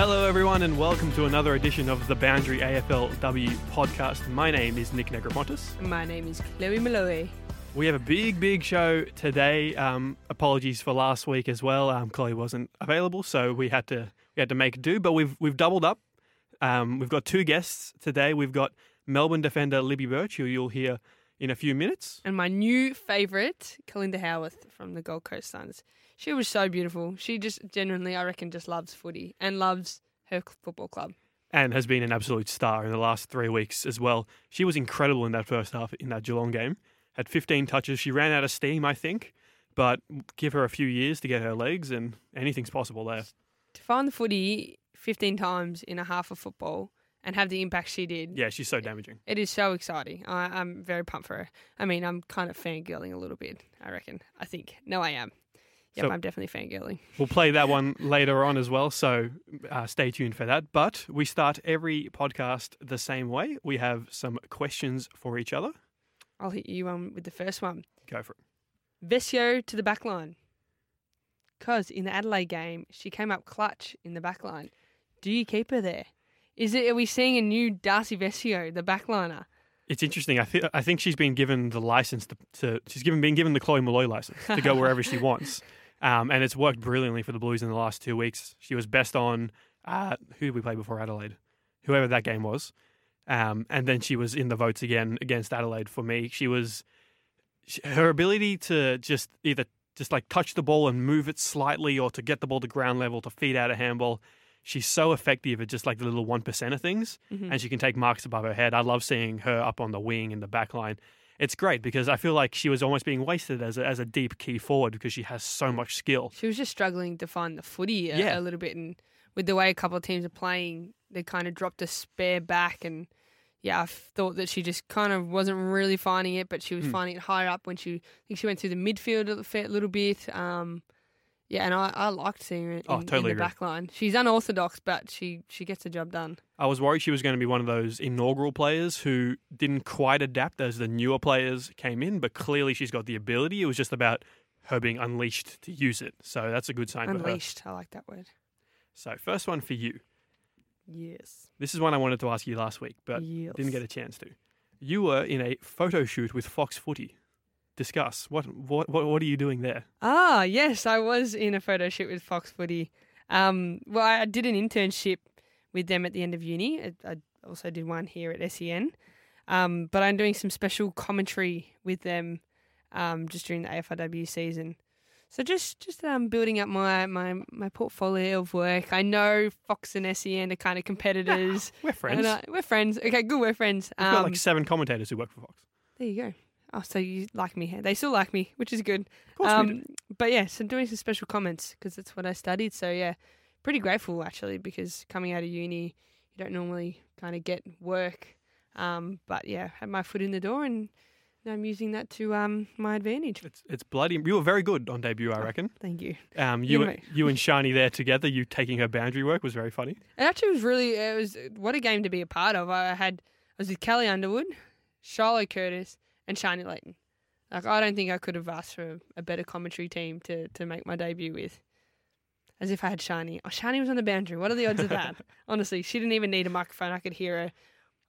Hello, everyone, and welcome to another edition of the Boundary AFLW podcast. My name is Nic Negrepontis. My name is Chloe Molloy. We have a big, big show today. Um, apologies for last week as well. Um, Chloe wasn't available, so we had to we had to make do. But we've we've doubled up. Um, we've got two guests today. We've got Melbourne defender Libby Birch, who you'll hear in a few minutes. And my new favourite, Kalinda Howarth from the Gold Coast Suns. She was so beautiful. She just genuinely, I reckon, just loves footy and loves her football club. and has been an absolute star in the last three weeks as well. She was incredible in that first half in that Geelong game. Had 15 touches. She ran out of steam, I think, but give her a few years to get her legs, and anything's possible there. To find the footy 15 times in a half of football and have the impact she did, Yeah, she's so damaging. it is so exciting. I, I'm very pumped for her. I mean, I'm kind of fangirling a little bit, I reckon. I think. No, I am. Yep, So- I'm definitely fangirling. We'll play that one later on as well, so uh, stay tuned for that. But we start every podcast the same way. We have some questions for each other. I'll hit you um, with the first one. Go for it. Vescio to the back line. Because in the Adelaide game, she came up clutch in the back line. Do you keep her there? Is it? Are we seeing a new Darcy Vescio, the backliner? It's interesting. I, th- I think she's been given the license to, to she's given been given the Chloe Molloy license to go wherever she wants, um, and it's worked brilliantly for the Blues in the last two weeks. She was best on uh, who did we play before Adelaide, whoever that game was, um, and then she was in the votes again against Adelaide for me. She was her ability to just either just like touch the ball and move it slightly, or to get the ball to ground level to feed out a handball. She's so effective at just like the little one percent of things Mhm. and she can take marks above her head. I love seeing her up on the wing in the back line. It's great because I feel like she was almost being wasted as a, as a deep key forward because she has so much skill. She was just struggling to find the footy a, Yeah. a little bit, and with the way a couple of teams are playing, they kind of dropped a spare back, and yeah, I thought that she just kind of wasn't really finding it, but she was Mm. finding it higher up when she, I think she went through the midfield a little bit. Um, yeah, and I, I liked seeing her in, Oh, in the agree. back line. She's unorthodox, but she she gets the job done. I was worried she was going to be one of those inaugural players who didn't quite adapt as the newer players came in, but clearly she's got the ability. It was just about her being unleashed to use it. So that's a good sign for her. Unleashed, I like that word. So first one for you. Yes. This is one I wanted to ask you last week, but yes. didn't get a chance to. You were in a photo shoot with Fox Footy. Discuss what what what, what are you doing there? Ah, yes, I was in a photo shoot with Fox Footy. Um, well, I did an internship with them at the end of uni. I- I also did one here at SEN. Um, but I'm doing some special commentary with them um, just during the AFLW season. So just just um, building up my, my, my portfolio of work. I know Fox and SEN are kind of competitors. We're friends. Uh, we're friends. Okay, good. We're friends. We've got Um, like seven commentators who work for Fox. there you go. Oh, so you like me? They still like me, which is good. Of course we do. Um, but yeah, so doing some special comments because that's what I studied. So yeah, pretty grateful actually because coming out of uni, you don't normally kind of get work. Um, but yeah, had my foot in the door and now I'm using that to um my advantage. It's it's bloody. You were very good on debut, I reckon. Thank you. Um, you you and Sharni there together. You taking her boundary work was very funny. It actually was really it was what a game to be a part of. I had I was with Kelly Underwood, Charlotte Curtis, and Sharni Layton. Like I don't think I could have asked for a better commentary team to to make my debut with. As if I had Sharni. Oh, Sharni was on the boundary. What are the odds of that? Honestly, she didn't even need a microphone. I could hear her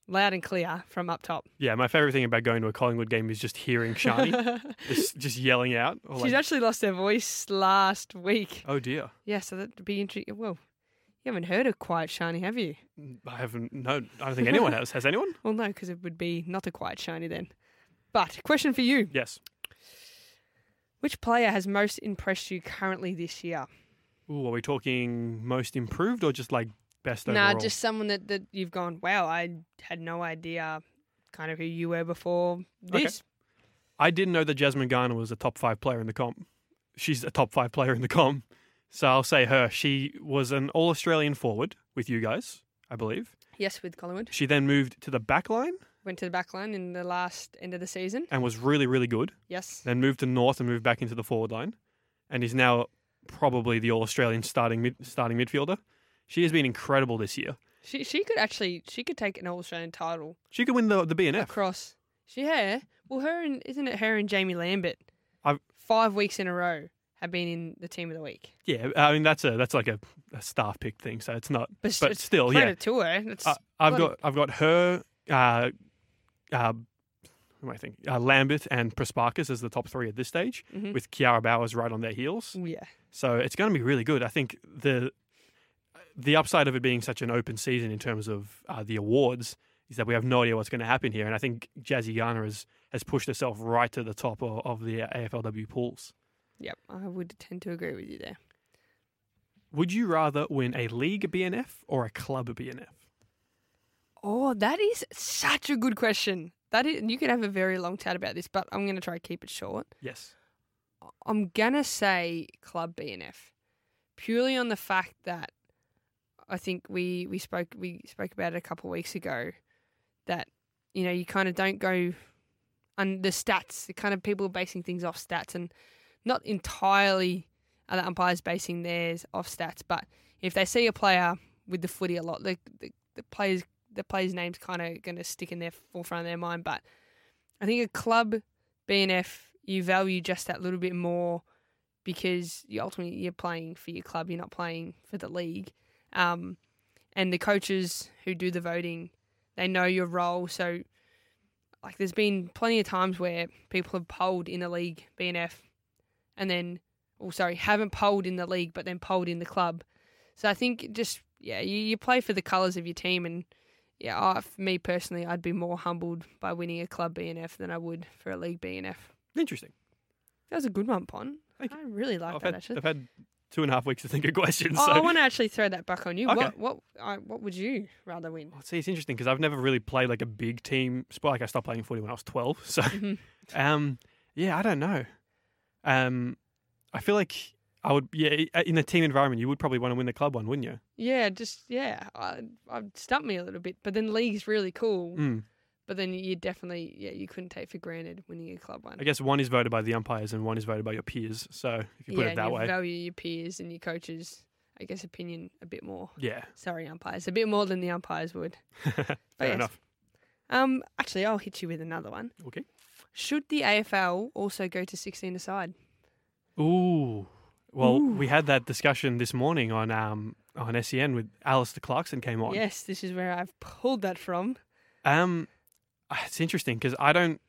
loud and clear from up top. Yeah, my favorite thing about going to a Collingwood game is just hearing Sharni just just yelling out. She's like, actually lost her voice last week. oh dear, Yeah, so that'd be interesting. Well, you haven't heard of Quiet Sharni, have you? I haven't. No, I don't think anyone has. Has anyone? Well, no, because it would be not a Quiet Sharni then. But question for you. Yes. Which player has most impressed you currently this year? Ooh, are we talking most improved or just like best Nah, overall? just someone that, that you've gone, wow, I had no idea kind of who you were before Okay. this. I didn't know that Jasmine Garner was a top five player in the comp. She's a top five player in the comp. So I'll say her. She was an All Australian forward with you guys, I believe. Yes, with Collingwood. She then moved to the back line Went to the back line in the last end of the season. and was really, really good. Yes. Then moved to North and moved back into the forward line, and is now probably the All Australian starting mid, starting midfielder. She has been incredible this year. She she could actually she could take an All Australian title She could win the the BNF. across. She yeah. Well, her and isn't it her and Jaimee Lambert? I've- Five weeks in a row have been in the team of the week. Yeah, I mean that's a that's like a, a staff pick thing, so it's not. But, But it's still, yeah. to her. It's, I've bloody- got I've got her, uh, uh, who am I think? Uh, Lambert and Prespakis as the top three at this stage, Mhm. with Kiara Bowers right on their heels. yeah, So it's going to be really good. I think the the upside of it being such an open season in terms of uh, the awards is that we have no idea what's going to happen here, and I think Jazzy Garner has has pushed herself right to the top of, of the AFLW pools. yep. I would tend to agree with you there. Would you rather win a league BNF or a club BNF? Oh, that is such a good question. That is, you could have a very long chat about this, but I'm going to try to keep it short. Yes. I'm gonna say club BNF, purely on the fact that I think we we spoke we spoke about it a couple of weeks ago that you know you kind of don't go on the stats. The kind of people are basing things off stats and not entirely are the umpires basing theirs off stats. But if they see a player with the footy a lot, the the, the players the players' names kind of going to stick in their forefront of their mind. But I think a club BNF you value just that little bit more because you ultimately you're playing for your club, you're not playing for the league. Um, and the coaches who do the voting, they know your role. So, like, there's been plenty of times where people have polled in the league BNF, and then, oh, sorry, haven't polled in the league, but then polled in the club. So I think just yeah, you, you play for the colours of your team, and yeah, I, for me personally, I'd be more humbled by winning a club BNF than I would for a league BNF. Interesting. That was a good one, Pon. Thank I really like I've that had, actually. I've had two and a half weeks to think of questions. Oh, so I want to actually throw that back on you. Okay. What what I, what would you rather win? Well, see, it's interesting because I've never really played like a big team sport. Like I stopped playing footy when I was twelve. So, Mhm. um, yeah, I don't know. Um, I feel like I would. Yeah, in a team environment, you would probably want to win the club one, wouldn't you? Yeah, just yeah, I, I stumped me a little bit. But then league's really cool. Mm. But then you definitely yeah, you couldn't take for granted winning a club one. I guess one is voted by the umpires and one is voted by your peers. So if you put yeah, it that you way, value your peers and your coaches. I guess opinion a bit more. yeah, Sorry, umpires, a bit more than the umpires would. fair yes. enough. Um, actually, I'll hit you with another one. Okay. Should the AFL also go to sixteen aside? Ooh. Well, Ooh. we had that discussion this morning on um on SEN with Alastair Clarkson came on. Yes, this is where I've pulled that from. Um, it's interesting because I don't.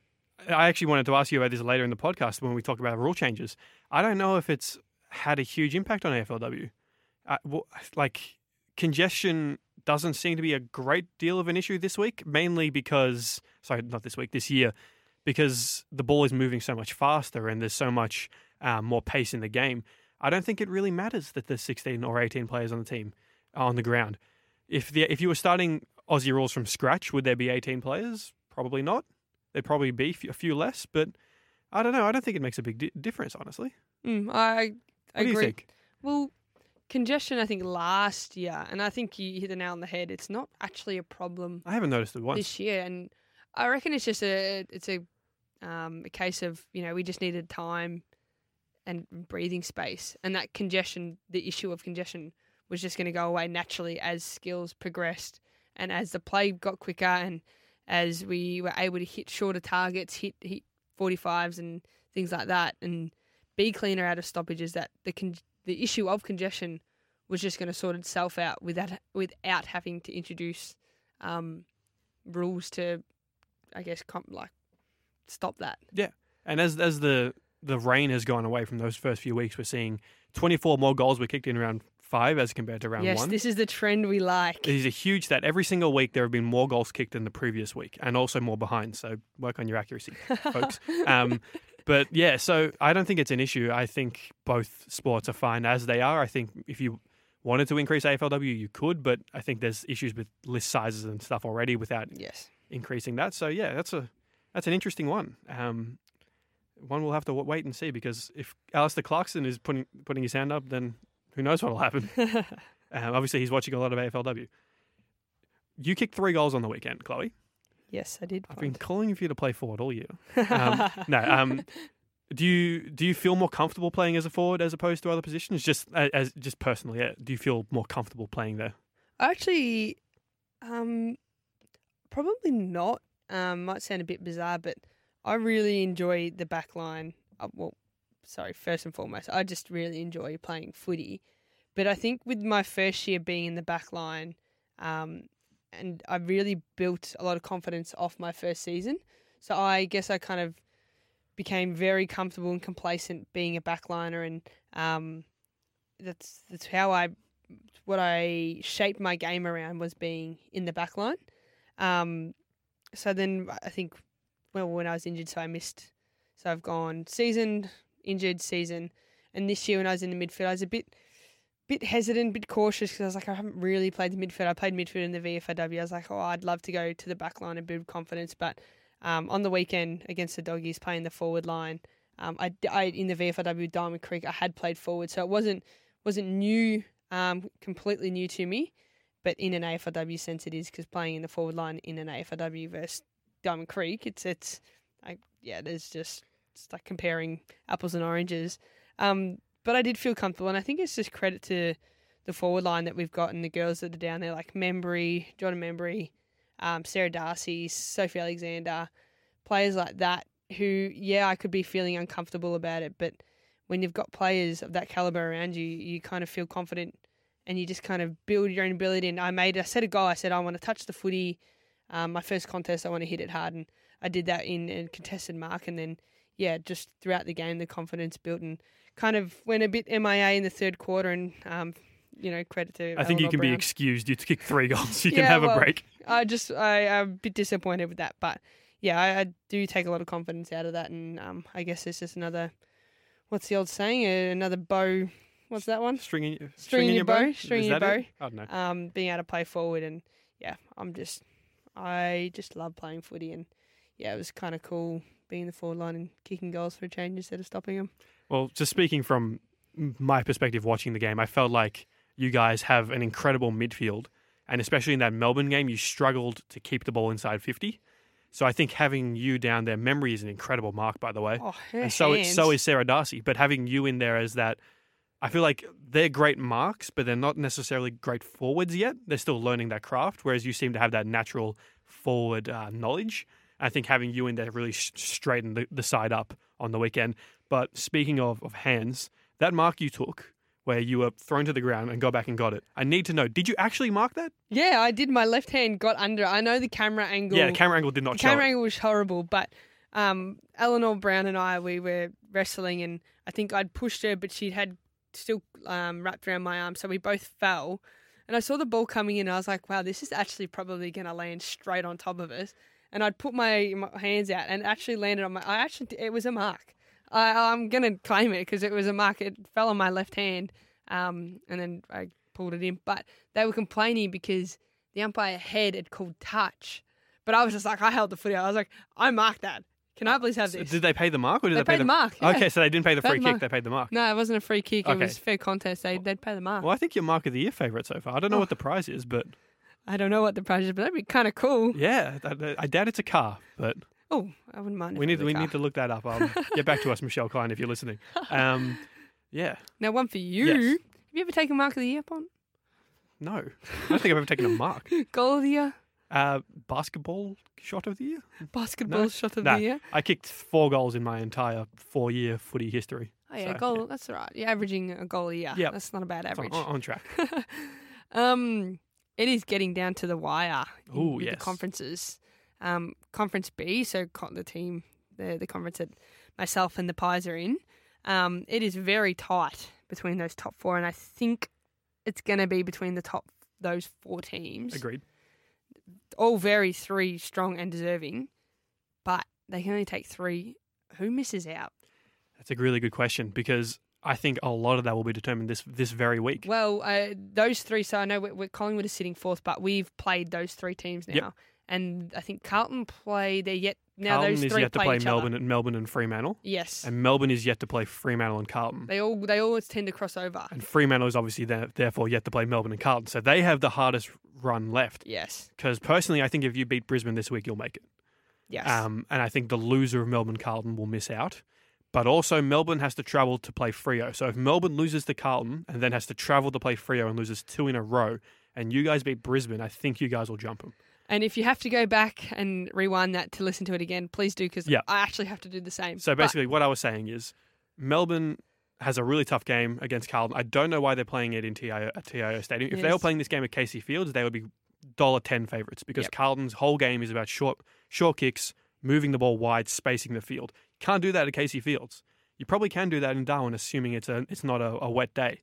I actually wanted to ask you about this later in the podcast when we talk about rule changes. I don't know if it's had a huge impact on AFLW. Uh, well, like congestion doesn't seem to be a great deal of an issue this week, mainly because sorry, not this week, this year, because the ball is moving so much faster and there's so much um, more pace in the game. I don't think it really matters that there's 16 or 18 players on the team on the ground. If the if you were starting Aussie rules from scratch, would there be 18 players? Probably not. There'd probably be a few less, but I don't know. I don't think it makes a big di- difference, honestly. Mm, I What do you agree. think? Well, congestion, I think last year, and I think you hit the nail on the head. It's not actually a problem I haven't noticed it once. this year, and I reckon it's just a it's a um, a case of you know we just needed time and breathing space, and that congestion, the issue of congestion, was just going to go away naturally as skills progressed and as the play got quicker and as we were able to hit shorter targets, hit hit forty fives and things like that, and be cleaner out of stoppages. That the con- the issue of congestion was just going to sort itself out without without having to introduce um, rules to, I guess, comp- like stop that. Yeah, and as as the the rain has gone away from those first few weeks, we're seeing 24 more goals were kicked in round five as compared to round yes, one. this is the trend we like. It is a huge stat. Every single week there have been more goals kicked than the previous week, and also more behind. So work on your accuracy, folks. Um, but yeah, so I don't think it's an issue. I think both sports are fine as they are. I think if you wanted to increase AFLW, you could, but I think there's issues with list sizes and stuff already without yes. increasing that. So yeah, that's a that's an interesting one. Um, one we'll have to wait and see because if Alastair Clarkson is putting putting his hand up, then who knows what will happen. Um, obviously, he's watching a lot of AFLW. You kicked three goals on the weekend, Chloe. yes, I did. I've been calling for you to play forward all year. Um, no, um, do you do you feel more comfortable playing as a forward as opposed to other positions? Just as just personally, yeah, do you feel more comfortable playing there? Actually, um, probably not. Um, might sound a bit bizarre, but I really enjoy the back line. Uh, well, sorry, first and foremost, I just really enjoy playing footy. But I think with my first year being in the back line, um, and I really built a lot of confidence off my first season. So I guess I kind of became very comfortable and complacent being a backliner, and um, that's that's how I what I shaped my game around was being in the back line. Um, so then I think, well, when I was injured, so I missed. So I've gone season, injured season, and this year when I was in the midfield, I was a bit, bit hesitant, bit cautious because I was like, I haven't really played the midfield. I played midfield in the VFLW. I was like, oh, I'd love to go to the back line and build confidence, but um, on the weekend against the doggies, playing the forward line, um, I, I in the VFLW Diamond Creek, I had played forward, so it wasn't wasn't new, um, completely new to me, but in an AFLW sense, it is because playing in the forward line in an AFLW versus Diamond Creek, it's it's like yeah, there's just it's like comparing apples and oranges. Um, but I did feel comfortable, and I think it's just credit to the forward line that we've got and the girls that are down there, like Membrey, Jordan Membrey, um, Sarah D'Arcy, Sophie Alexander, players like that who, yeah, I could be feeling uncomfortable about it, but when you've got players of that caliber around you, you kind of feel confident and you just kind of build your own ability. And I made, I set a goal. I said, I want to touch the footy. Um, my first contest, I want to hit it hard. And I did that in a contested mark. And then, yeah, just throughout the game, the confidence built and kind of went a bit MIA in the third quarter. And, um, you know, credit to. I think Eleanor you can Brown. be excused. You to kick three goals. You can Yeah, have a break. I just I, I'm a bit disappointed with that, but yeah, I, I do take a lot of confidence out of that, and um, I guess it's just another what's the old saying? Uh, another bow. What's that one? Stringing, stringing, String in your bow, Is string in your it? I don't know. Um, being able to play forward, and yeah, I'm just I just love playing footy, and yeah, it was kind of cool being in the forward line and kicking goals for a change instead of stopping them. Well, just speaking from my perspective watching the game, I felt like you guys have an incredible midfield. And especially in that Melbourne game, you struggled to keep the ball inside 50. So I think having you down there, Membrey is an incredible mark, by the way. Oh, her and so, it, so is Sarah D'Arcy. But having you in there as that, I feel like they're great marks, but they're not necessarily great forwards yet. They're still learning that craft, whereas you seem to have that natural forward uh, knowledge. I think having you in there really sh- straightened the, the side up on the weekend. But speaking of, of hands, that mark you took where you were thrown to the ground and got back and got it. I need to know, did you actually mark that? Yeah, I did. My left hand got under. I know the camera angle. Yeah, the camera angle did not The camera it. angle was horrible, but um, Eleanor Brown and I we were wrestling, and I think I'd pushed her, but she had still um, wrapped around my arm, so we both fell. And I saw the ball coming in, I was like, "Wow, this is actually probably going to land straight on top of us." And I'd put my, my hands out, and actually landed on my. I actually it was a mark. I, I'm going to claim it because it was a mark. It fell on my left hand, um, and then I pulled it in. But they were complaining because the umpire head had called touch. But I was just like, I held the footy. I was like, I marked that. Can I please have So did they pay the mark or did They they, pay paid the mark, yeah. Okay, so they didn't pay the free kick, mark. they paid the mark. no, it wasn't a free kick. Okay. It was fair contest. They, they'd pay the mark. Well, I think your mark of the year favourite so far. I don't know Oh. what the prize is, but I don't know what the price is, but that'd be kind of cool. yeah, I, I doubt it's a car, but Oh, I wouldn't mind. we need it was a we car. need to look that up. Um, get back to us, Michelle Klein, if you're listening. Um, yeah, Now, one for you. Yes. Have you ever taken mark of the year, Pon? no, I don't think I've ever taken a mark. Goal of the year? Uh, basketball shot of the year. Basketball No. shot of No. the year? I kicked four goals in my entire four-year footy history. Oh, yeah, So, goal. That's right. You're averaging a goal a year. Yep. That's not a bad average. on, on track. um, it is getting down to the wire in, Ooh, yes. the conferences. Um, conference B, so the team, the the conference that myself and the Pies are in. Um, it is very tight between those top four, and I think it's going to be between the top those four teams. Agreed. All very three strong and deserving, but they can only take three. Who misses out? That's a really good question because I think a lot of that will be determined this this very week. Well, uh, those three. So I know we're, we're Collingwood is sitting fourth, but we've played those three teams now, Yep. And I think Carlton play. They're yet now. Carlton those is three yet to play play Melbourne and Melbourne and Fremantle, Yes, and Melbourne is yet to play Fremantle and Carlton. they all they always tend to cross over. And Fremantle is obviously there, therefore yet to play Melbourne and Carlton. So they have the hardest run left. Yes, Because personally, I think if you beat Brisbane this week, you'll make it. yes. Um, and I think the loser of Melbourne Carlton will miss out. But also, Melbourne has to travel to play Freo. So if Melbourne loses to Carlton and then has to travel to play Freo and loses two in a row, and you guys beat Brisbane, I think you guys will jump them. And if you have to go back and rewind that to listen to it again, please do because Yeah. I actually have to do the same. So But- basically, what I was saying is Melbourne has a really tough game against Carlton. I don't know why they're playing it in TIO, at uh, TIO Stadium. If they were Yes. playing this game at Casey Fields, they would be dollar ten favourites because Yep. Carlton's whole game is about short short kicks, moving the ball wide, spacing the field. Can't do that at Casey Fields. You probably can do that in Darwin, assuming it's a it's not a, a wet day.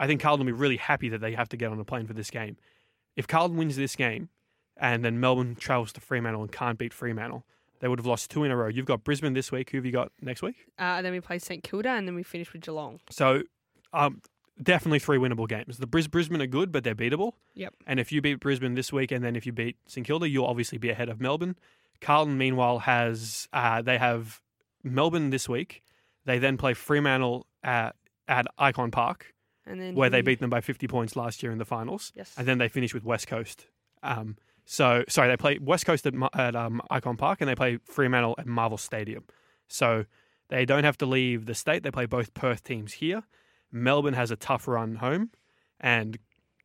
I think Carlton will be really happy that they have to get on a plane for this game. If Carlton wins this game, and then Melbourne travels to Fremantle and can't beat Fremantle, they would have lost two in a row. You've got Brisbane this week. Who have you got next week? Uh, then we play St Kilda, and then we finish with Geelong. So, um, definitely three winnable games. The Bris- Brisbane are good, but they're beatable. Yep. And if you beat Brisbane this week, and then if you beat St Kilda, you'll obviously be ahead of Melbourne. Carlton, meanwhile, has uh, they have Melbourne this week. They then play Fremantle at, at Ikon Park, And then where they beat them by 50 points last year in the finals, Yes. and then they finish with West Coast. Um, so sorry, they play West Coast at, at um, Ikon Park, and they play Fremantle at Marvel Stadium. So they don't have to leave the state. They play both Perth teams here. Melbourne has a tough run home, and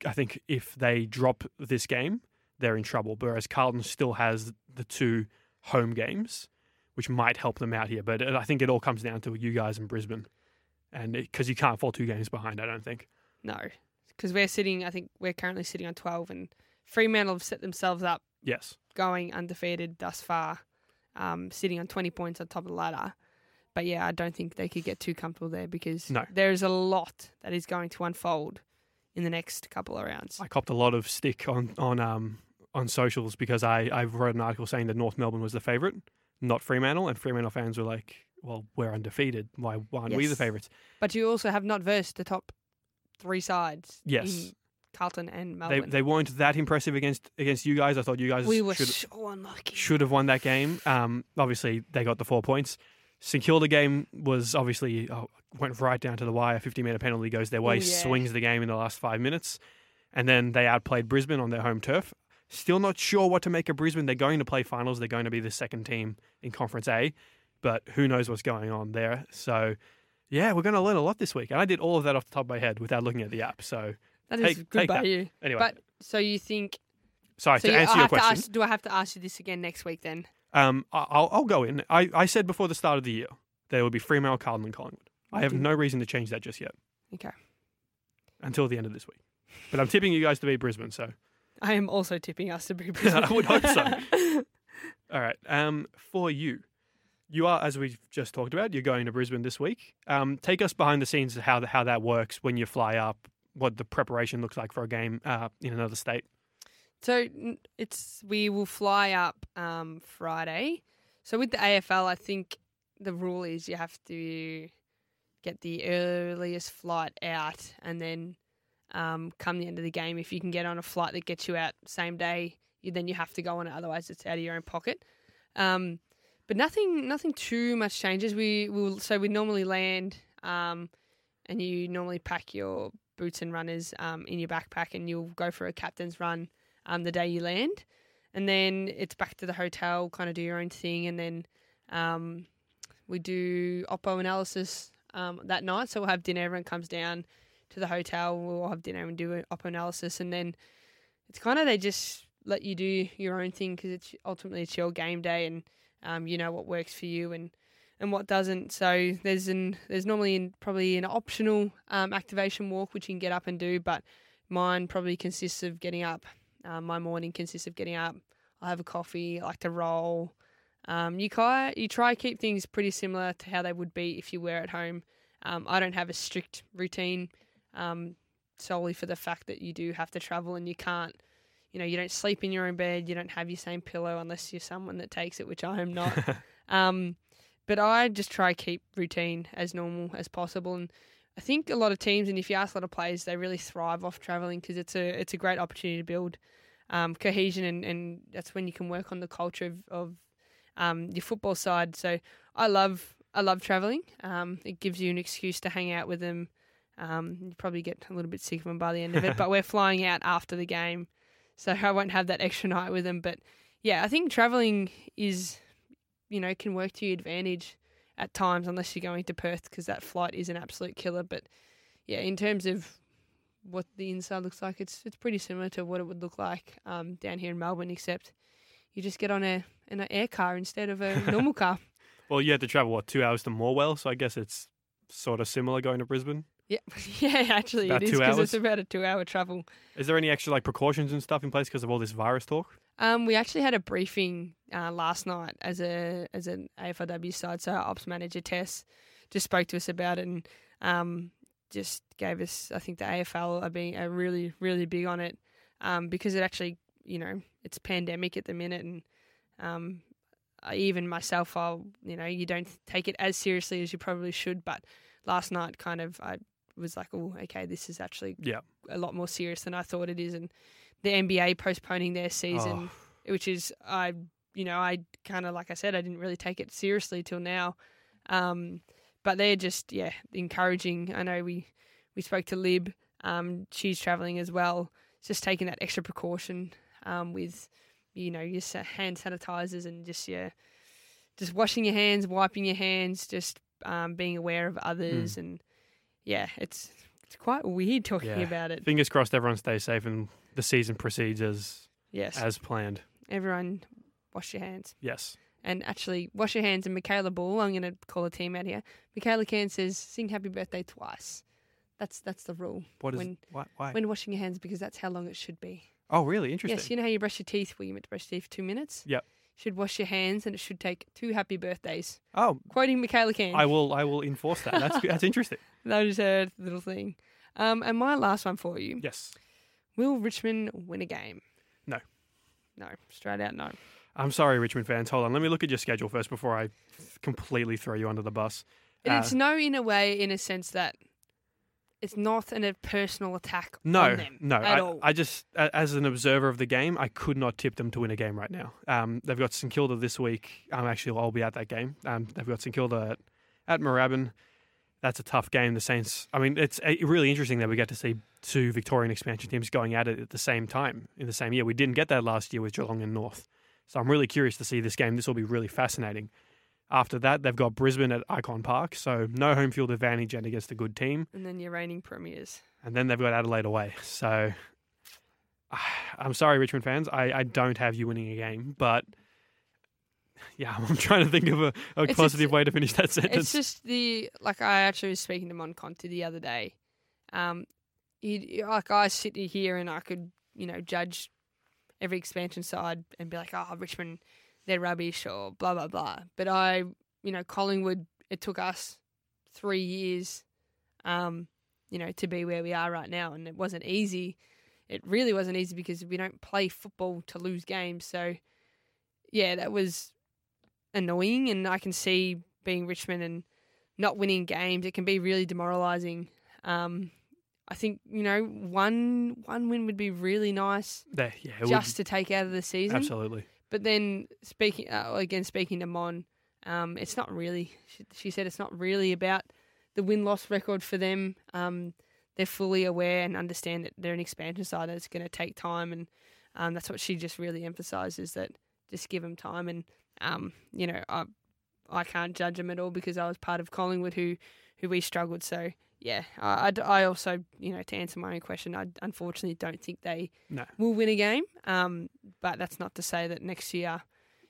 I think if they drop this game, they're in trouble. Whereas Carlton still has the two home games, which might help them out here. But I think it all comes down to you guys in Brisbane, and because you can't fall two games behind, I don't think. No, because we're sitting. I think we're currently sitting on twelve, and Fremantle have set themselves up Yes. going undefeated thus far, um, sitting on twenty points on top of the ladder. But yeah, I don't think they could get too comfortable there because No. there's a lot that is going to unfold in the next couple of rounds. I copped a lot of stick on on um on socials because I I wrote an article saying that North Melbourne was the favourite, not Fremantle, and Fremantle fans were like, "Well, we're undefeated. Why, why aren't we the Yes. favourites?" But you also have not versed the top three sides. Yes. Carlton and They Melbourne. they weren't that impressive against against you guys. I thought you guys we were should so unlucky. should have won that game. Um, obviously they got the four points. St Kilda game was obviously oh, went right down to the wire. Fifty meter penalty goes their way, yeah. swings the game in the last five minutes, and then they outplayed Brisbane on their home turf. Still not sure what to make of Brisbane. They're going to play finals. They're going to be the second team in Conference A, but who knows what's going on there. So, yeah, we're going to learn a lot this week. And I did all of that off the top of my head without looking at the app. So, That is Take- good take by that. you. anyway, But so you think? sorry So to you, answer I'll your question. ask, do I have to ask you this again next week then? Um, I'll, I'll go in. I, I said before the start of the year there would be Fremantle, Carlton, and Collingwood. I have no reason to change that just yet Okay. until the end of this week. But I'm tipping you guys to be Brisbane. So, I am also tipping us to be Brisbane. I would hope so. all right. Um, for you, you are as we've just talked about. You're going to Brisbane this week. Um, take us behind the scenes of how the, how that works when you fly up. What the preparation looks like for a game uh, in another state. So it's we will fly up um, Friday. So with the AFL, I think the rule is you have to get the earliest flight out, and then um, come the end of the game, if you can get on a flight that gets you out same day, you, then you have to go on it. Otherwise, it's out of your own pocket. Um, but nothing, nothing too much changes. We will so we normally land, um, and you normally pack your boots and runners um, in your backpack, and you'll go for a captain's run um, the day you land, and then it's back to the hotel, kind of do your own thing, and then um, we do oppo analysis um, that night. So we'll have dinner. Everyone comes down to the hotel. We'll have dinner and do an oppo analysis, and then it's kind of they just let you do your own thing because it's ultimately it's your game day, and um, you know what works for you and and what doesn't. So there's an there's normally in, probably an optional um, activation walk which you can get up and do, but mine probably consists of getting up. Um, my morning consists of getting up. I have a coffee. I like to roll. Um, you try you try keep things pretty similar to how they would be if you were at home. Um, I don't have a strict routine um, solely for the fact that you do have to travel and you can't. You know, you don't sleep in your own bed. You don't have your same pillow unless you're someone that takes it, which I am not. Um, but I just try keep routine as normal as possible. And I think a lot of teams, and if you ask a lot of players, they really thrive off traveling because it's a it's a great opportunity to build um, cohesion, and, and that's when you can work on the culture of, of um, your football side. So I love I love traveling. Um, it gives you an excuse to hang out with them. Um, you probably get a little bit sick of them by the end of it, but we're flying out after the game, so I won't have that extra night with them. But yeah, I think traveling is you know, can work to your advantage at times, unless you're going to Perth, because that flight is an absolute killer. But yeah, in terms of what the inside looks like, it's it's pretty similar to what it would look like um, down here in Melbourne, except you just get on a an air car instead of a normal car. Well, you had to travel what two hours to Morwell, so I guess it's sort of similar going to Brisbane. Yeah, yeah, actually About it is because it's about a two-hour travel. Is there any extra like precautions and stuff in place because of all this virus talk? Um, we actually had a briefing uh, last night as a as an AFLW side. So our ops manager Tess just spoke to us about it and um, just gave us. I think the AFL are being are really really big on it um, because it actually you know it's pandemic at the minute and um, I, even myself I'll you know you don't take it as seriously as you probably should. But last night kind of I was like oh okay this is actually Yeah. a lot more serious than I thought it is and the NBA postponing their season Oh, which is I you know I kind of like I said I didn't really take it seriously till now, um, but they're just yeah encouraging. I know we we spoke to Lib, um, she's traveling as well, just taking that extra precaution um, with you know your hand sanitizers and just yeah just washing your hands, wiping your hands, just um, being aware of others and yeah it's it's quite weird talking Yeah. about it. fingers crossed everyone stays safe and the season proceeds as Yes, as planned. everyone wash your hands. Yes. and actually wash your hands. And Michaela Ball, I'm going to call a team out here. Mikala Cann says, "Sing Happy Birthday twice." That's that's the rule What is When- why, why? when washing your hands because that's how long it should be. oh, really? Interesting. Yes, you know how you brush your teeth? Well, you meant to brush your teeth for two minutes. Yep. Should wash your hands, and it should take two happy birthdays. oh, Quoting Mikala Cann. I will. I will enforce that. That's that's interesting. that is a little thing. Um, and my last one for you: Yes. Will Richmond win a game? No. No, straight out no. I'm sorry, Richmond fans. Hold on. Let me look at your schedule first before I completely throw you under the bus. And Uh, it's no in a way, in a sense that it's not an, a personal attack No, on them no. I. I just, as an observer of the game, I could not tip them to win a game right now. Um, they've got St Kilda this week. Um, actually, I'll be at that game. Um, they've got St Kilda at, at Moorabbin. That's a tough game. The Saints. I mean, it's uh, really interesting that we get to see two Victorian expansion teams going at it at the same time in the same year. We didn't get that last year with Geelong and North. So I'm really curious to see this game. This will be really fascinating. After that, they've got Brisbane at Ikon Park, so no home field advantage and against a good team. and then your reigning premiers. and then they've got Adelaide away. So I'm sorry, Richmond fans. I, I don't have you winning a game, but yeah, I'm trying to think of a, a It's positive just- way to finish that sentence. It's just the like I actually was speaking to Mon Conti the other day. Um, like I sit here and I could you know judge every expansion side and be like, oh Richmond, they're rubbish or blah blah blah. But I you know Collingwood, it took us three years, um, you know, to be where we are right now, and it wasn't easy. It really wasn't easy because we don't play football to lose games. So yeah, that was annoying, and I can see being Richmond and not winning games, it can be really demoralising. Um, I think you know one one win would be really nice yeah, it just to take out of the season. absolutely. But then speaking uh, again, speaking to Mon, um, it's not really. She, she said it's not really about the win loss record for them. Um, they're fully aware and understand that they're an expansion side and it's going to take time, and um, that's what she just really emphasises that just give them time. And um, you know, I I can't judge them at all because I was part of Collingwood who who we struggled. So yeah, I, I, I also you know to answer my own question, I unfortunately don't think they No, will win a game. Um, but that's not to say that next year.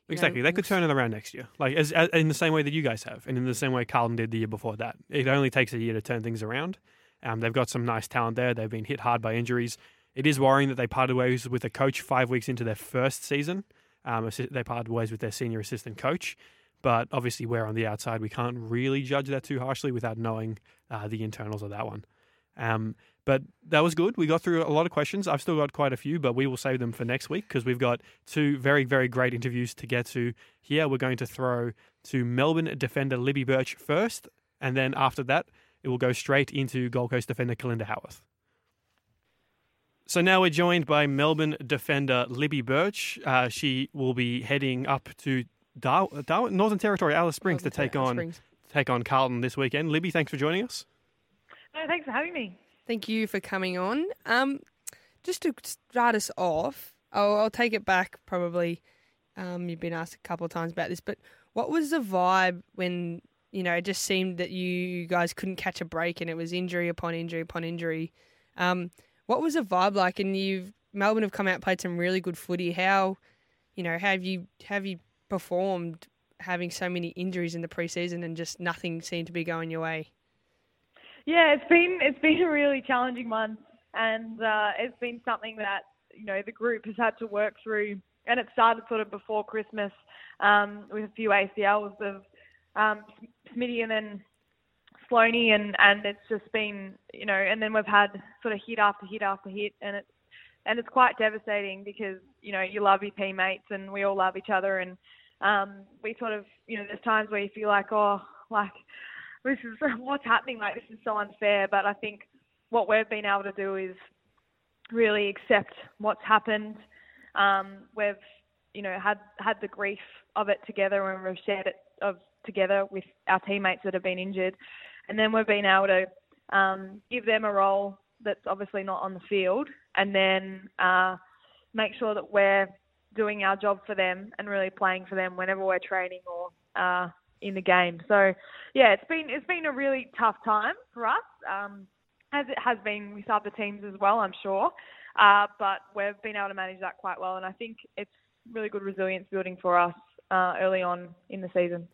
you know, exactly. they could we'll turn it around next year, like as, as in the same way that you guys have, and in the same way Carlton did the year before that. It only takes a year to turn things around. Um, they've got some nice talent there. They've been hit hard by injuries. It is worrying that they parted ways with a coach five weeks into their first season. Um, they parted ways with their senior assistant coach. But obviously, we're on the outside. We can't really judge that too harshly without knowing uh, the internals of that one. Um, but that was good. We got through a lot of questions. I've still got quite a few, but we will save them for next week because we've got two very, very great interviews to get to. Here, we're going to throw to Melbourne defender Libby Birch first, and then after that, it will go straight into Gold Coast defender Kalinda Howarth. So now we're joined by Melbourne defender Libby Birch. Uh, she will be heading up to Dar- Darwin, Northern Territory, Alice Springs, to take Alice on Springs. take on Carlton this weekend. Libby, thanks for joining us. No, thanks for having me. Thank you for coming on. Um, just to start us off, I'll, I'll take it back. Probably, um, you've been asked a couple of times about this, but what was the vibe when you know it just seemed that you guys couldn't catch a break and it was injury upon injury upon injury? Um, what was the vibe like? And you've Melbourne have come out played some really good footy. How, you know, have you have you performed having so many injuries in the preseason and just nothing seemed to be going your way? Yeah, it's been it's been a really challenging month, and uh, it's been something that you know the group has had to work through, and it started sort of before Christmas um, with a few ACLs of um, Smitty and then Sloaney, and and it's just been you know, and then we've had sort of hit after hit after hit, and it's and it's quite devastating because you know you love your teammates and we all love each other, and um, we sort of you know there's times where you feel like oh like this is what's happening like this is so unfair, but I think what we've been able to do is really accept what's happened. Um, we've you know had had the grief of it together and we've shared it of together with our teammates that have been injured, and then we've been able to um, give them a role that's obviously not on the field, and then uh, make sure that we're doing our job for them and really playing for them whenever we're training or uh, in the game. So, yeah, it's been it's been a really tough time for us, um, as it has been with other teams as well, I'm sure. Uh, but we've been able to manage that quite well, and I think it's really good resilience building for us uh, early on in the season.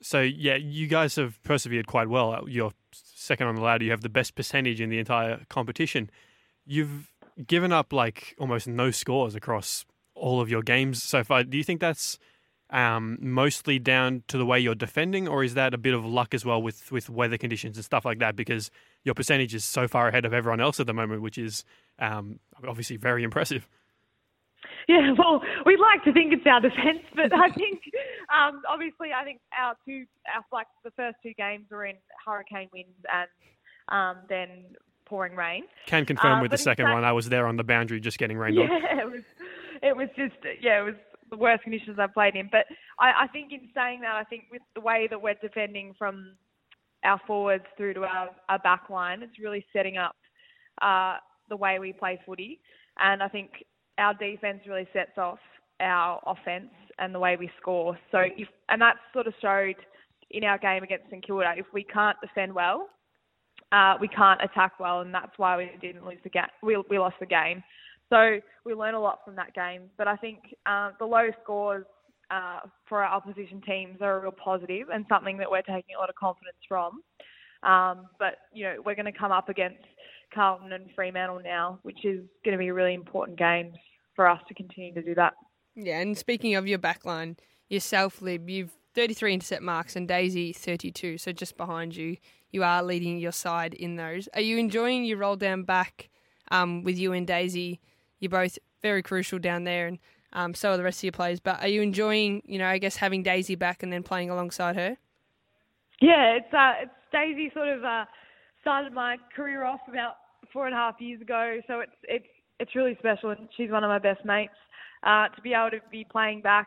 So yeah, you guys have persevered quite well. You're second on the ladder. You have the best percentage in the entire competition. You've given up like almost no scores across all of your games so far. Do you think that's um, mostly down to the way you're defending, or is that a bit of luck as well with with weather conditions and stuff like that? Because your percentage is so far ahead of everyone else at the moment, which is um, obviously very impressive. Yeah, well, we'd like to think it's our defence, but I think um, obviously I think our two, our like the first two games were in hurricane winds and um, then pouring rain. Can confirm uh, with the second fact, one. I was there on the boundary, just getting rained yeah, on. Yeah, it was. It was just yeah, it was the worst conditions I've played in. But I, I think in saying that, I think with the way that we're defending from our forwards through to our, our back line, it's really setting up uh, the way we play footy. And I think our defense really sets off our offense and the way we score. So if and that sort of showed in our game against St Kilda. If we can't defend well, uh, we can't attack well, and that's why we didn't lose the game. We, we lost the game. So we learn a lot from that game. But I think uh, the low scores uh, for our opposition teams are a real positive and something that we're taking a lot of confidence from. Um, but you know we're going to come up against Carlton and Fremantle now, which is going to be a really important games for us to continue to do that. Yeah, and speaking of your backline, yourself, Lib, you've 33 intercept marks and Daisy 32, so just behind you. You are leading your side in those. Are you enjoying your role down back um, with you and Daisy? You're both very crucial down there, and um, so are the rest of your players. But are you enjoying, you know, I guess having Daisy back and then playing alongside her? Yeah, it's uh, it's Daisy sort of uh, started my career off about four and a half years ago, so it's it's it's really special, and she's one of my best mates. Uh, to be able to be playing back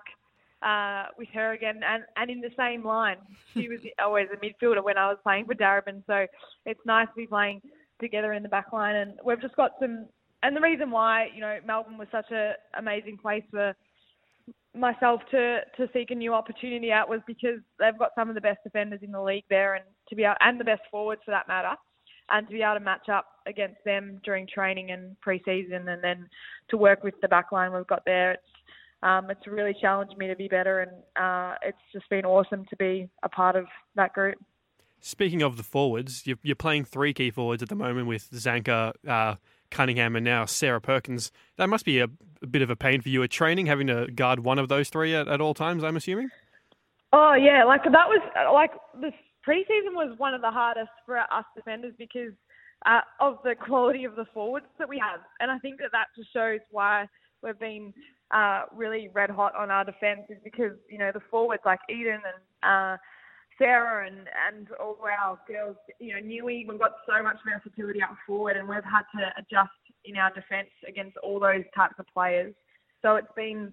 uh, with her again, and and in the same line, she was always a midfielder when I was playing for Darebin, so it's nice to be playing together in the back line, and we've just got some. And the reason why you know Melbourne was such an amazing place for myself to to seek a new opportunity out was because they've got some of the best defenders in the league there, and to be able, and the best forwards for that matter, and to be able to match up against them during training and pre-season, and then to work with the backline we've got there, it's um, it's really challenged me to be better, and uh, it's just been awesome to be a part of that group. Speaking of the forwards, you're, you're playing three key forwards at the moment with Zanker, uh, Cunningham, and now Sarah Perkins. That must be a, a, bit of a pain for you at training, having to guard one of those three at, at all times. I'm assuming. Oh yeah, like that was like the preseason was one of the hardest for us defenders because uh, of the quality of the forwards that we have, and I think that that just shows why we've been uh, really red hot on our defence is because you know the forwards like Eden and uh, Sarah and and all our girls, you know, Newey, we've got so much versatility up forward, and we've had to adjust in our defence against all those types of players. So it's been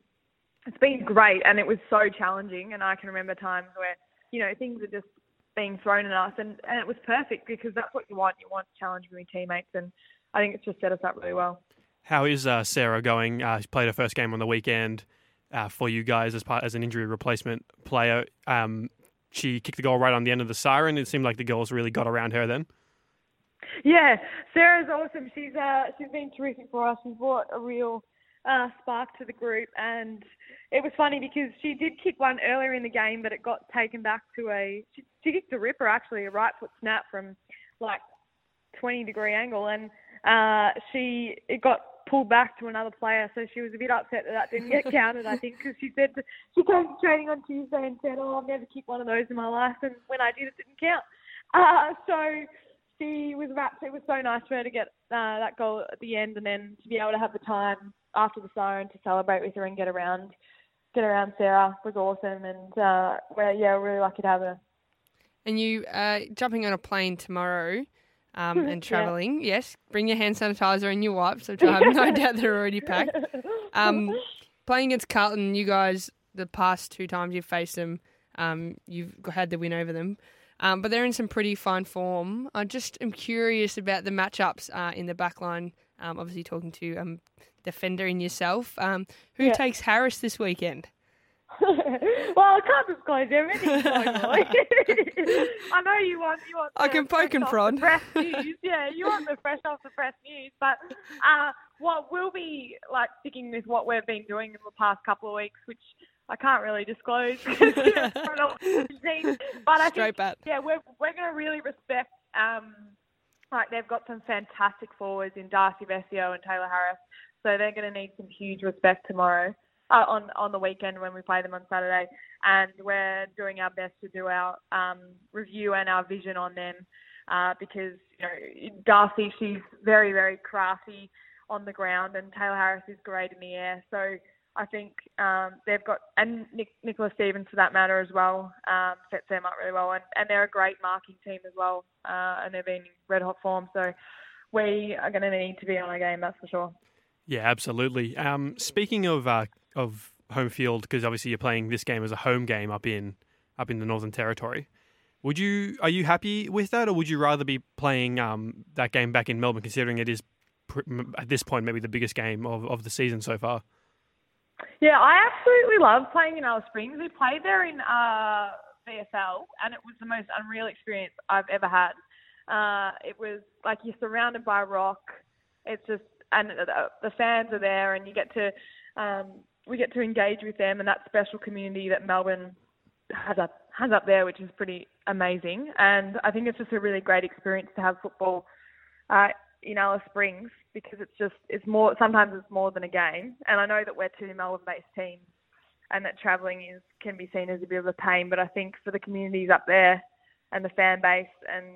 it's been great, and it was so challenging. And I can remember times where you know things are just being thrown at us, and and it was perfect because that's what you want. You want challenge challenging your teammates, and I think it's just set us up really well. How is uh, Sarah going? Uh, she played her first game on the weekend uh, for you guys as part as an injury replacement player. Um, she kicked the goal right on the end of the siren. It seemed like the girls really got around her then. Yeah, Sarah's awesome. She's uh, she's been terrific for us. She's brought a real uh, spark to the group, and it was funny because she did kick one earlier in the game, but it got taken back to a she, she kicked a ripper actually, a right foot snap from like 20 degree angle, and uh, she it got pulled back to another player, so she was a bit upset that that didn't get counted. I think because she said she came to training on Tuesday and said, "Oh, I've never kicked one of those in my life," and when I did, it didn't count. Uh, so she was rapt. It was so nice for her to get uh, that goal at the end, and then to be able to have the time after the siren to celebrate with her and get around, get around Sarah was awesome. And uh, we're yeah, really lucky to have her. And you uh, jumping on a plane tomorrow um, and Yeah. travelling. Yes, bring your hand sanitizer and your wipes, which I have no doubt they're already packed. Um, playing against Carlton, you guys, the past two times you've faced them, um, you've had the win over them. Um, but they're in some pretty fine form. I just am curious about the matchups uh, in the back line. Um, obviously, talking to um, defender in yourself. Um, who Yeah. takes Harris this weekend? well, I can't disclose everything. I know you want you want. I can poke and prod. Press news, yeah, you want the fresh off the press news, but uh, what we'll be like sticking with what we've been doing in the past couple of weeks, which I can't really disclose. but I think bat. yeah, we're we're going to really respect. Um, like they've got some fantastic forwards in Darcy Vescio and Taylor Harris, so they're going to need some huge respect tomorrow. Uh, on on the weekend when we play them on Saturday, and we're doing our best to do our um, review and our vision on them uh, because you know Darcy she's very very crafty on the ground and Taylor Harris is great in the air. So I think um, they've got and Nick, Nicola Stevens for that matter as well um, sets them up really well and, and they're a great marking team as well uh, and they've been in red hot form. So we are going to need to be on our game, that's for sure. Yeah, absolutely. Um, speaking of uh, of home field, because obviously you're playing this game as a home game up in up in the Northern Territory. Would you are you happy with that, or would you rather be playing um, that game back in Melbourne, considering it is pr- at this point maybe the biggest game of, of the season so far? Yeah, I absolutely love playing in Alice Springs. We played there in uh, VFL, and it was the most unreal experience I've ever had. Uh, it was like you're surrounded by rock. It's just, and the, fans are there, and you get to, um, we get to engage with them, and that special community that Melbourne has up has up there, which is pretty amazing. And I think it's just a really great experience to have football uh, in Alice Springs because it's just it's more sometimes it's more than a game. And I know that we're two Melbourne-based teams, and that travelling is can be seen as a bit of a pain. But I think for the communities up there and the fan base and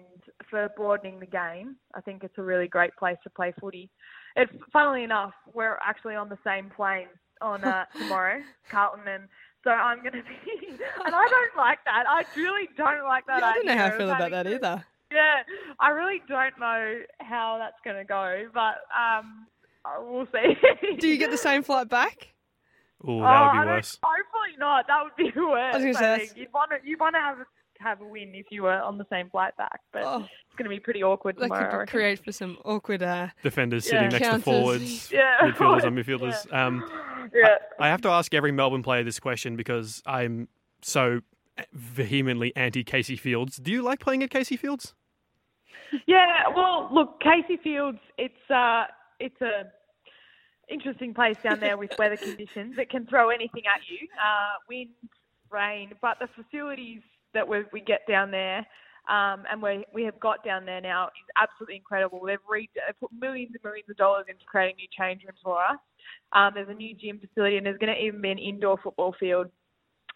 for broadening the game, I think it's a really great place to play footy. It's funnily enough, we're actually on the same plane on uh, tomorrow, Carlton and. So I'm going to be, and I don't like that. I really don't like that. Yeah, I don't know how I feel about that either. Yeah, I really don't know how that's going to go, but um, we'll see. Do you get the same flight back? Oh, Oh, that would be don't- worse. Hopefully not. That would be worse. I was gonna say, think. you'd want to you'd want to have a, have a win if you were on the same flight back, but Oh, it's going to be pretty awkward that tomorrow. I could create for some awkward. Uh, Defenders Yeah. sitting next to forwards, Yeah. midfielders and midfielders. Um, yeah. I have to ask every Melbourne player this question because I'm so vehemently anti Casey Fields. Do you like playing at Casey Fields? Yeah, well, look, Casey Fields, it's uh, it's a interesting place down there with weather conditions. It can throw anything at you, uh, wind, rain, but the facilities that we we get down there. Um, and we we have got down there now is absolutely incredible. They've re- they've put millions and millions of dollars into creating new change rooms for us. Um, there's a new gym facility, and there's going to even be an indoor football field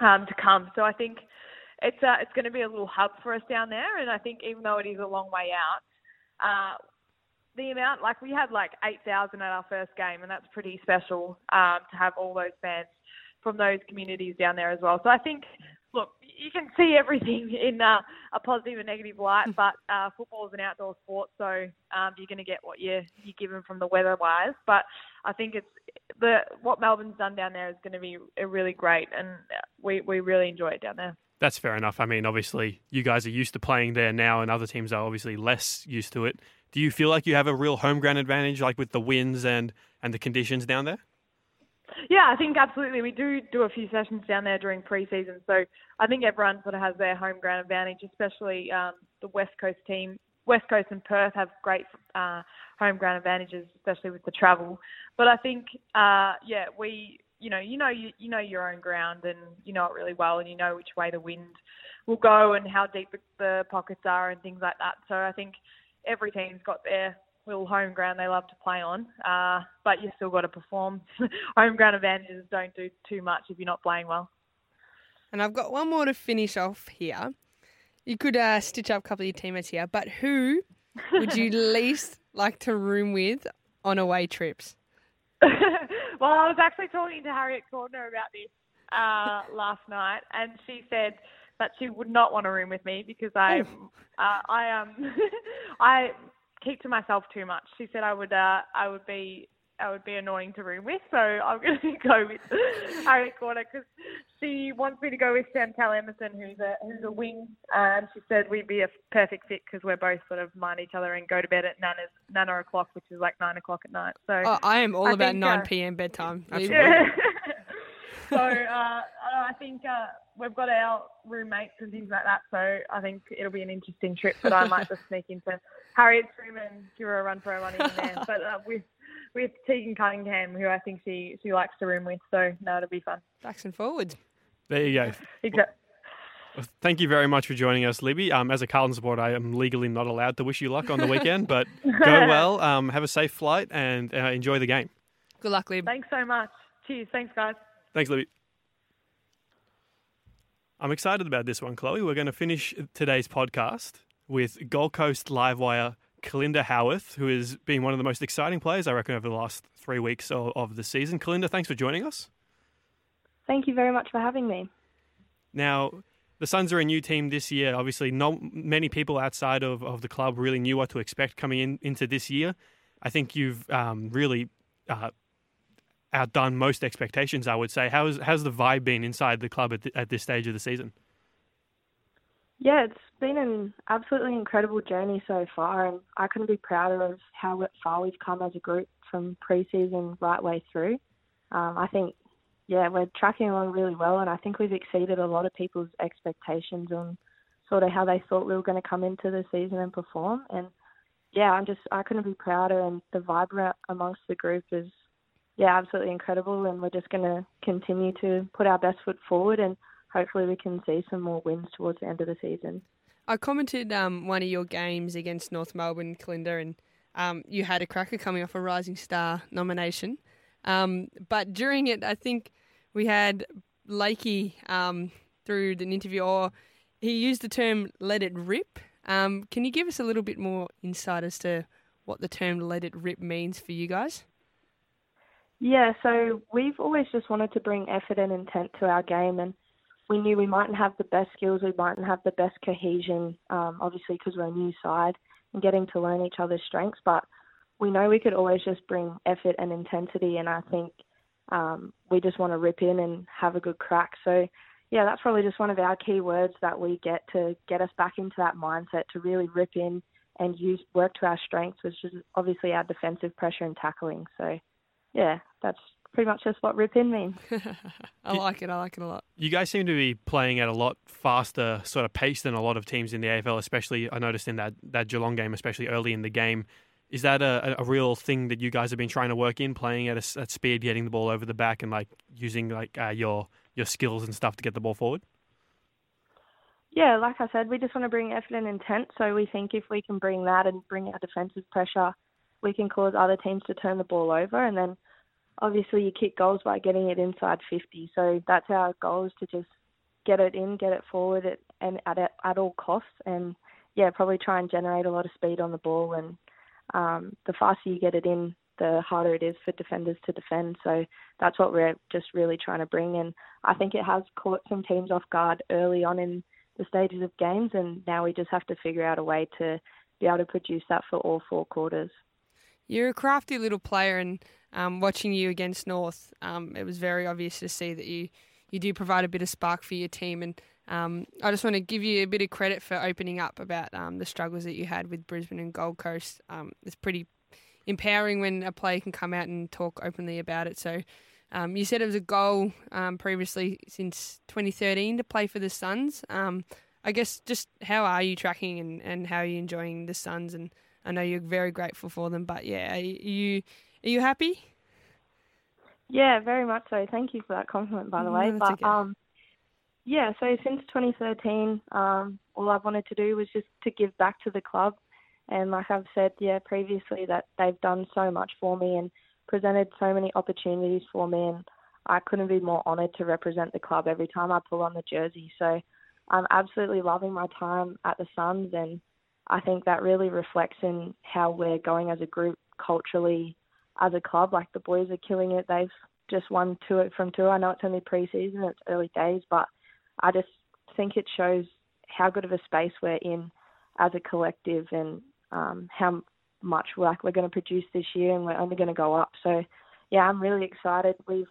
um, to come. So I think it's uh, it's going to be a little hub for us down there. And I think even though it is a long way out, uh, the amount like we had like eight thousand at our first game, and that's pretty special um, to have all those fans from those communities down there as well. So I think. Look, you can see everything in uh, a positive and negative light, but uh, football is an outdoor sport, so um, you're going to get what you're, you're given from the weather-wise. But I think it's the what Melbourne's done down there is going to be really great, and we we really enjoy it down there. That's fair enough. I mean, obviously, you guys are used to playing there now, and other teams are obviously less used to it. Do you feel like you have a real home ground advantage, like with the winds and, and the conditions down there? Yeah, I think absolutely. We do do a few sessions down there during pre-season, so I think everyone sort of has their home ground advantage, especially um, the West Coast team. West Coast and Perth have great uh, home ground advantages, especially with the travel. But I think, uh, yeah, we, you know, you know, you, you know your own ground and you know it really well, and you know which way the wind will go and how deep the- pockets are and things like that. So I think every team's got their little home ground they love to play on, uh, but you've still got to perform. home ground advantages don't do too much if you're not playing well. And I've got one more to finish off here. You could uh, stitch up a couple of your teammates here, but who would you least like to room with on away trips? well, I was actually talking to Harriet Cordner about this uh, last night, and she said that she would not want to room with me because I, uh, I um, I keep to myself too much. She said I would, uh, I would be, I would be annoying to room with. So I'm going to go with Harriet Cordner because she wants me to go with Chantel Emonson, who's a who's a wing, and she said we'd be a perfect fit because we're both sort of mind each other and go to bed at nana's nana o'clock, which is like nine o'clock at night. So oh, I am all I about think, nine uh, p.m. bedtime. yeah. so uh, I think uh, we've got our roommates and things like that. So I think it'll be an interesting trip. But I might just sneak into Harriet's room and give her a run for her money in there. But uh, with with Tegan Cunningham, who I think she she likes to room with. So no, it'll be fun. Backs and forwards. There you go. Exactly. Well, Thank you very much for joining us, Libby. Um, as a Carlton supporter, I am legally not allowed to wish you luck on the weekend, but go well. Um, have a safe flight and uh, enjoy the game. Good luck, Libby. Thanks so much. Cheers. Thanks, guys. Thanks, Libby. I'm excited about this one, Chloe. We're going to finish today's podcast with Gold Coast Livewire Kalinda Howarth, who has been one of the most exciting players, I reckon, over the last three weeks of, of the season. Kalinda, thanks for joining us. Thank you very much for having me. Now, the Suns are a new team this year. Obviously, not many people outside of, of the club really knew what to expect coming in into this year. I think you've um, really uh, outdone most expectations. I would say. How's how's the vibe been inside the club at, at this stage of the season? Yeah, it's been an absolutely incredible journey so far, and I couldn't be prouder of how far we've come as a group from pre-season right way through. Um, I think, yeah, we're tracking along really well, and I think we've exceeded a lot of people's expectations on sort of how they thought we were going to come into the season and perform. And yeah, I'm just I couldn't be prouder, and the vibe amongst the group is yeah absolutely incredible, and we're just going to continue to put our best foot forward and hopefully we can see some more wins towards the end of the season. I commented um, one of your games against North Melbourne, Kalinda, and um, you had a cracker coming off a Rising Star nomination. Um, but during it, I think we had Lakey um, through an interview, or he used the term "let it rip." Um, can you give us a little bit more insight as to what the term "let it rip" means for you guys? Yeah, so we've always just wanted to bring effort and intent to our game, and we knew we mightn't have the best skills, we mightn't have the best cohesion, um, obviously because we're a new side and getting to learn each other's strengths, but we know we could always just bring effort and intensity, and I think um, we just want to rip in and have a good crack. So, yeah, that's probably just one of our key words that we get to get us back into that mindset to really rip in and use work to our strengths, which is obviously our defensive pressure and tackling. So, yeah, that's pretty much just what rip in means. I like it. I like it a lot. You guys seem to be playing at a lot faster sort of pace than a lot of teams in the AFL, especially I noticed in that, that Geelong game, especially early in the game. Is that a, a real thing that you guys have been trying to work in, playing at a, at speed, getting the ball over the back, and like using like uh, your your skills and stuff to get the ball forward? Yeah, like I said, we just want to bring effort and intent. So we think if we can bring that and bring our defensive pressure, we can cause other teams to turn the ball over. And then obviously you kick goals by getting it inside 50. So that's our goal is to just get it in, get it forward at, and at, at all costs. And yeah, probably try and generate a lot of speed on the ball. And um, the faster you get it in, the harder it is for defenders to defend. So that's what we're just really trying to bring. And I think it has caught some teams off guard early on in the stages of games. And now we just have to figure out a way to be able to produce that for all four quarters. You're a crafty little player, and um, watching you against North, um, it was very obvious to see that you, you do provide a bit of spark for your team. And um, I just want to give you a bit of credit for opening up about um, the struggles that you had with Brisbane and Gold Coast. Um, it's pretty empowering when a player can come out and talk openly about it. So um, you said it was a goal previously since 2013 to play for the Suns. I guess just how are you tracking and, and how are you enjoying the Suns and I know you're very grateful for them, but yeah, you are you happy? Yeah, very much so. Thank you for that compliment, by the way. No, but okay. um, yeah, so since 2013, um, all I've wanted to do was just to give back to the club And like I've said, yeah, previously that they've done so much for me and presented so many opportunities for me, and I couldn't be more honoured to represent the club every time I pull on the jersey. So I'm absolutely loving my time at the Suns, and I think that really reflects in how we're going as a group culturally, as a club. Like the boys are killing it. They've just won two from two. I know it's only pre-season, it's early days, but I just think it shows how good of a space we're in as a collective and um, how much like we're going to produce this year, and we're only going to go up. So, yeah, I'm really excited. We've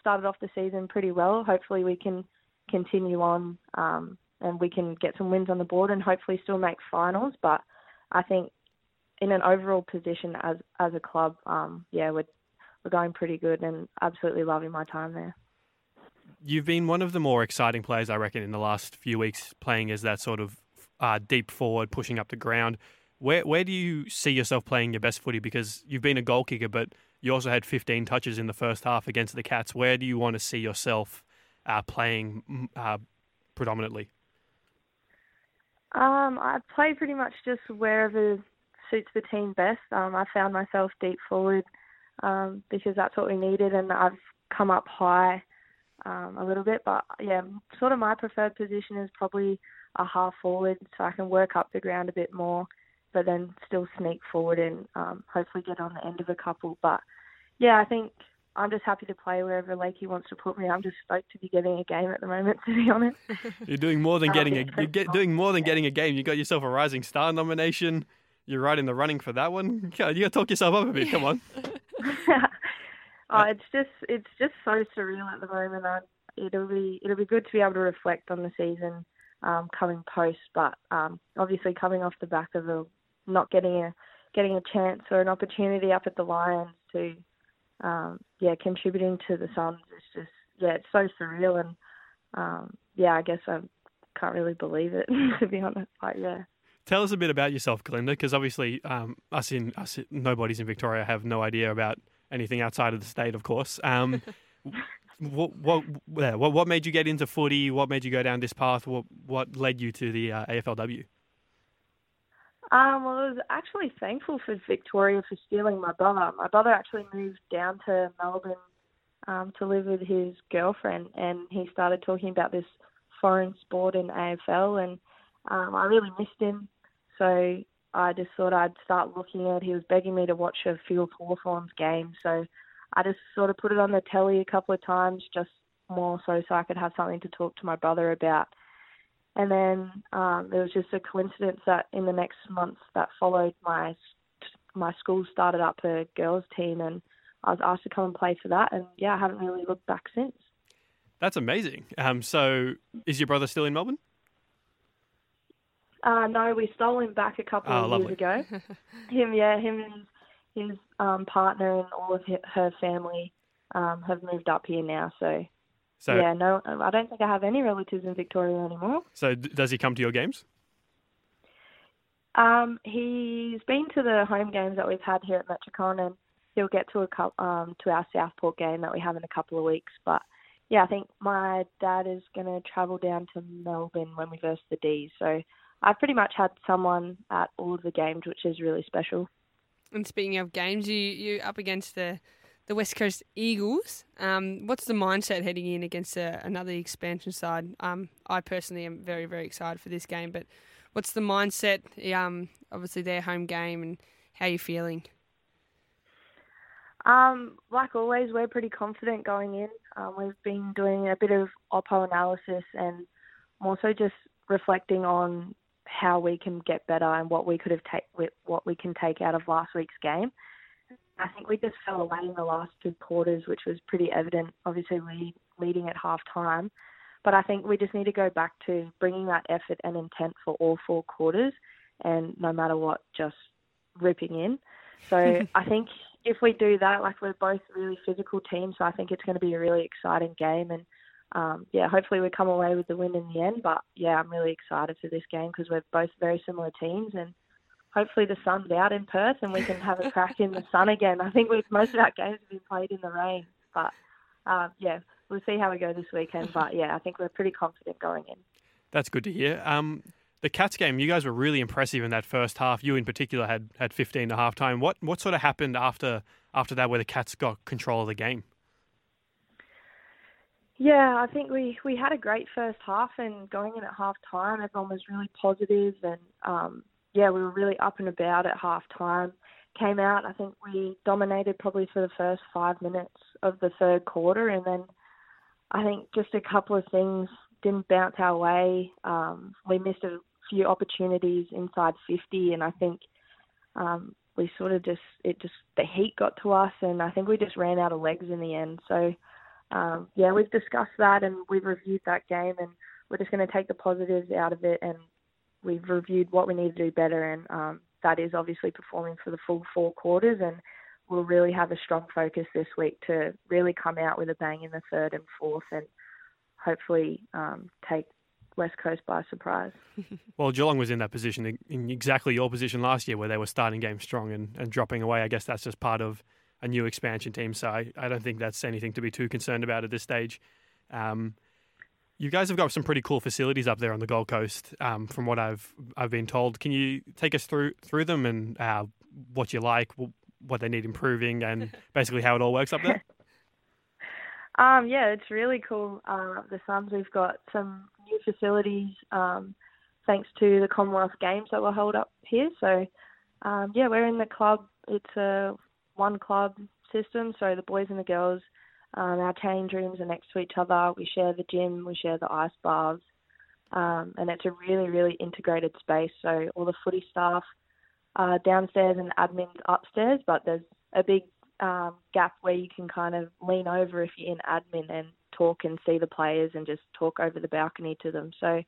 started off the season pretty well. Hopefully, we can continue on um, and we can get some wins on the board and hopefully still make finals. But I think in an overall position as as a club, um, yeah, we're we're going pretty good and absolutely loving my time there. You've been one of the more exciting players, I reckon, in the last few weeks, playing as that sort of uh, deep forward, pushing up the ground. Where where do you see yourself playing your best footy? Because you've been a goal kicker, but you also had 15 touches in the first half against the Cats. Where do you want to see yourself uh, playing uh, predominantly? Um, I play pretty much just wherever suits the team best. Um, I found myself deep forward um, because that's what we needed, and I've come up high um, a little bit. But yeah, sort of my preferred position is probably a half forward, so I can work up the ground a bit more, but then still sneak forward and um, hopefully get on the end of a couple. But yeah, I think I'm just happy to play wherever Lakey wants to put me. I'm just stoked to be getting a game at the moment, to be honest. you're doing more than getting a you're get, doing more than getting a game. You got yourself a Rising Star nomination. You're right in the running for that one. You got to talk yourself up a bit. Come on. oh, it's just it's just so surreal at the moment. I, it'll be it'll be good to be able to reflect on the season um, coming post, but um, obviously coming off the back of a, not getting a getting a chance or an opportunity up at the Lions to um, yeah contributing to the Suns is just yeah it's so surreal and um, yeah I guess I can't really believe it to be honest. Like yeah. Tell us a bit about yourself, Kalinda, because obviously um, us in us nobody's in Victoria have no idea about anything outside of the state, of course. Um, what, what, what, what made you get into footy? What made you go down this path? What, what led you to the uh, AFLW? Um, well, I was actually thankful for Victoria for stealing my brother. My brother actually moved down to Melbourne um, to live with his girlfriend, and he started talking about this foreign sport in AFL, and um, I really missed him. So I just thought I'd start looking at. He was begging me to watch a of Hawthorn's games, so I just sort of put it on the telly a couple of times, just more so so I could have something to talk to my brother about. And then um, there was just a coincidence that in the next month that followed, my my school started up a girls team, and I was asked to come and play for that. And yeah, I haven't really looked back since. That's amazing. Um, so is your brother still in Melbourne? Uh, no, we stole him back a couple oh, of lovely. years ago. him, yeah, him and his um, partner and all of her family um, have moved up here now. So, so, yeah, no, I don't think I have any relatives in Victoria anymore. So, does he come to your games? Um, he's been to the home games that we've had here at Metricon, and he'll get to a couple, um, to our Southport game that we have in a couple of weeks. But yeah, I think my dad is going to travel down to Melbourne when we verse the D's. So I've pretty much had someone at all of the games, which is really special. And speaking of games, you you up against the the West Coast Eagles. Um, what's the mindset heading in against a, another expansion side? Um, I personally am very very excited for this game, but what's the mindset? Um, obviously their home game, and how you feeling? Um, like always, we're pretty confident going in. Um, we've been doing a bit of oppo analysis and more so just reflecting on how we can get better and what we could have take what we can take out of last week's game. I think we just fell away in the last two quarters, which was pretty evident. Obviously, lead, leading at half time, but I think we just need to go back to bringing that effort and intent for all four quarters, and no matter what, just ripping in. So I think if we do that, like we're both really physical teams, so I think it's going to be a really exciting game and um, yeah, hopefully we come away with the win in the end. But yeah, I'm really excited for this game because we're both very similar teams, and hopefully the sun's out in Perth and we can have a crack in the sun again. I think we've, most of our games have been played in the rain, but uh, yeah, we'll see how we go this weekend. But yeah, I think we're pretty confident going in. That's good to hear. Um, the Cats game, you guys were really impressive in that first half. You in particular had had 15 at half time. What what sort of happened after after that, where the Cats got control of the game? Yeah, I think we, we had a great first half, and going in at half time, everyone was really positive, and um, yeah, we were really up and about at half time. Came out, I think we dominated probably for the first five minutes of the third quarter, and then I think just a couple of things didn't bounce our way. Um, we missed a few opportunities inside 50, and I think um, we sort of just it just the heat got to us, and I think we just ran out of legs in the end. So um, yeah, we've discussed that and we've reviewed that game, and we're just going to take the positives out of it, and we've reviewed what we need to do better, and um, that is obviously performing for the full four quarters, and we'll really have a strong focus this week to really come out with a bang in the third and fourth, and hopefully um, take West Coast by surprise. well, Geelong was in that position in exactly your position last year, where they were starting games strong and, and dropping away. I guess that's just part of a new expansion team, so I, I don't think that's anything to be too concerned about at this stage. Um, you guys have got some pretty cool facilities up there on the Gold Coast, um, from what I've I've been told. Can you take us through through them and uh, what you like, what they need improving, and basically how it all works up there? Um, yeah, it's really cool. Uh, the Suns, we've got some new facilities um, thanks to the Commonwealth Games that were held up here. So, um, yeah, we're in the club. It's a one club system, so the boys and the girls, um, our change rooms are next to each other. We share the gym, we share the ice baths, um, and it's a really, really integrated space. So all the footy staff are downstairs and admin's upstairs, but there's a big um, gap where you can kind of lean over if you're in admin and talk and see the players and just talk over the balcony to them. So,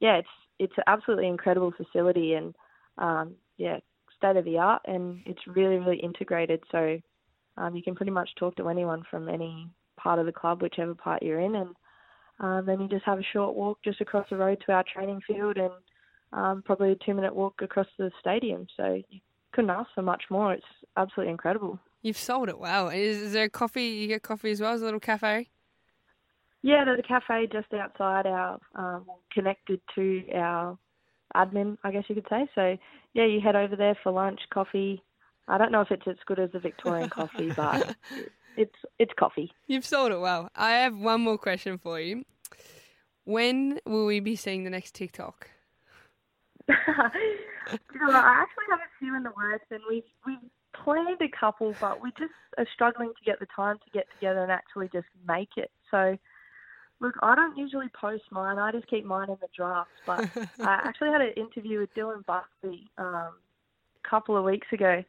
yeah, it's it's an absolutely incredible facility and um, yeah, state of the art, and it's really really integrated. So um, you can pretty much talk to anyone from any part of the club, whichever part you're in, and um, then you just have a short walk just across the road to our training field and um, probably a two minute walk across the stadium. So you couldn't ask for much more. It's absolutely incredible. You've sold it well. Is, is there coffee? You get coffee as well as a little cafe? Yeah, there's a cafe just outside our, um, connected to our admin, I guess you could say. So yeah, you head over there for lunch, coffee. I don't know if it's as good as the Victorian coffee, but it's it's coffee. You've sold it well. I have one more question for you. When will we be seeing the next TikTok? you know, I actually have a few in the works, and we've we've planned a couple, but we just are struggling to get the time to get together and actually just make it. So, look, I don't usually post mine. I just keep mine in the drafts. But I actually had an interview with Dylan Buckley um, a couple of weeks ago,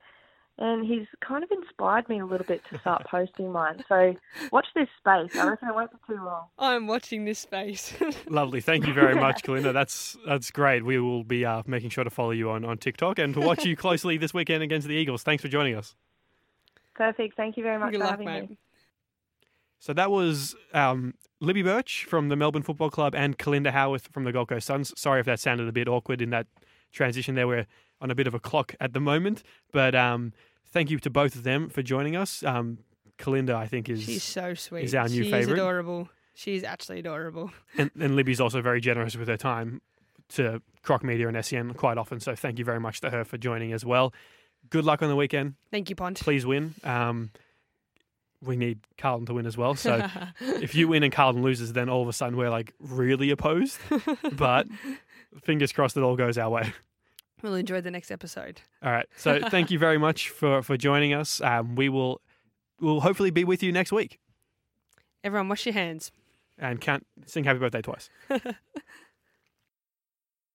and he's kind of inspired me a little bit to start posting mine. So watch this space. I reckon it won't be too long. I'm watching this space. Lovely. Thank you very much, Kalinda. That's that's great. We will be uh, making sure to follow you on, on TikTok and to watch you closely this weekend against the Eagles. Thanks for joining us. Perfect. Thank you very much Good for luck, having mate. me. So that was um, Libby Birch from the Melbourne Football Club and Kalinda Howarth from the Gold Coast Suns. Sorry if that sounded a bit awkward in that transition there. We're on a bit of a clock at the moment, but um, thank you to both of them for joining us. Um, Kalinda, I think, is She's so sweet. is our new She's favourite. She's adorable. She's actually adorable. and, and Libby's also very generous with her time to Croc Media and SEN quite often. So thank you very much to her for joining as well. Good luck on the weekend. Thank you, Pont. Please win. Um, we need Carlton to win as well. So if you win and Carlton loses, then all of a sudden we're like really opposed. But fingers crossed it all goes our way. we'll enjoy the next episode. All right. So thank you very much for for joining us. Um, we will we'll hopefully be with you next week Everyone, wash your hands. and can't sing happy birthday twice.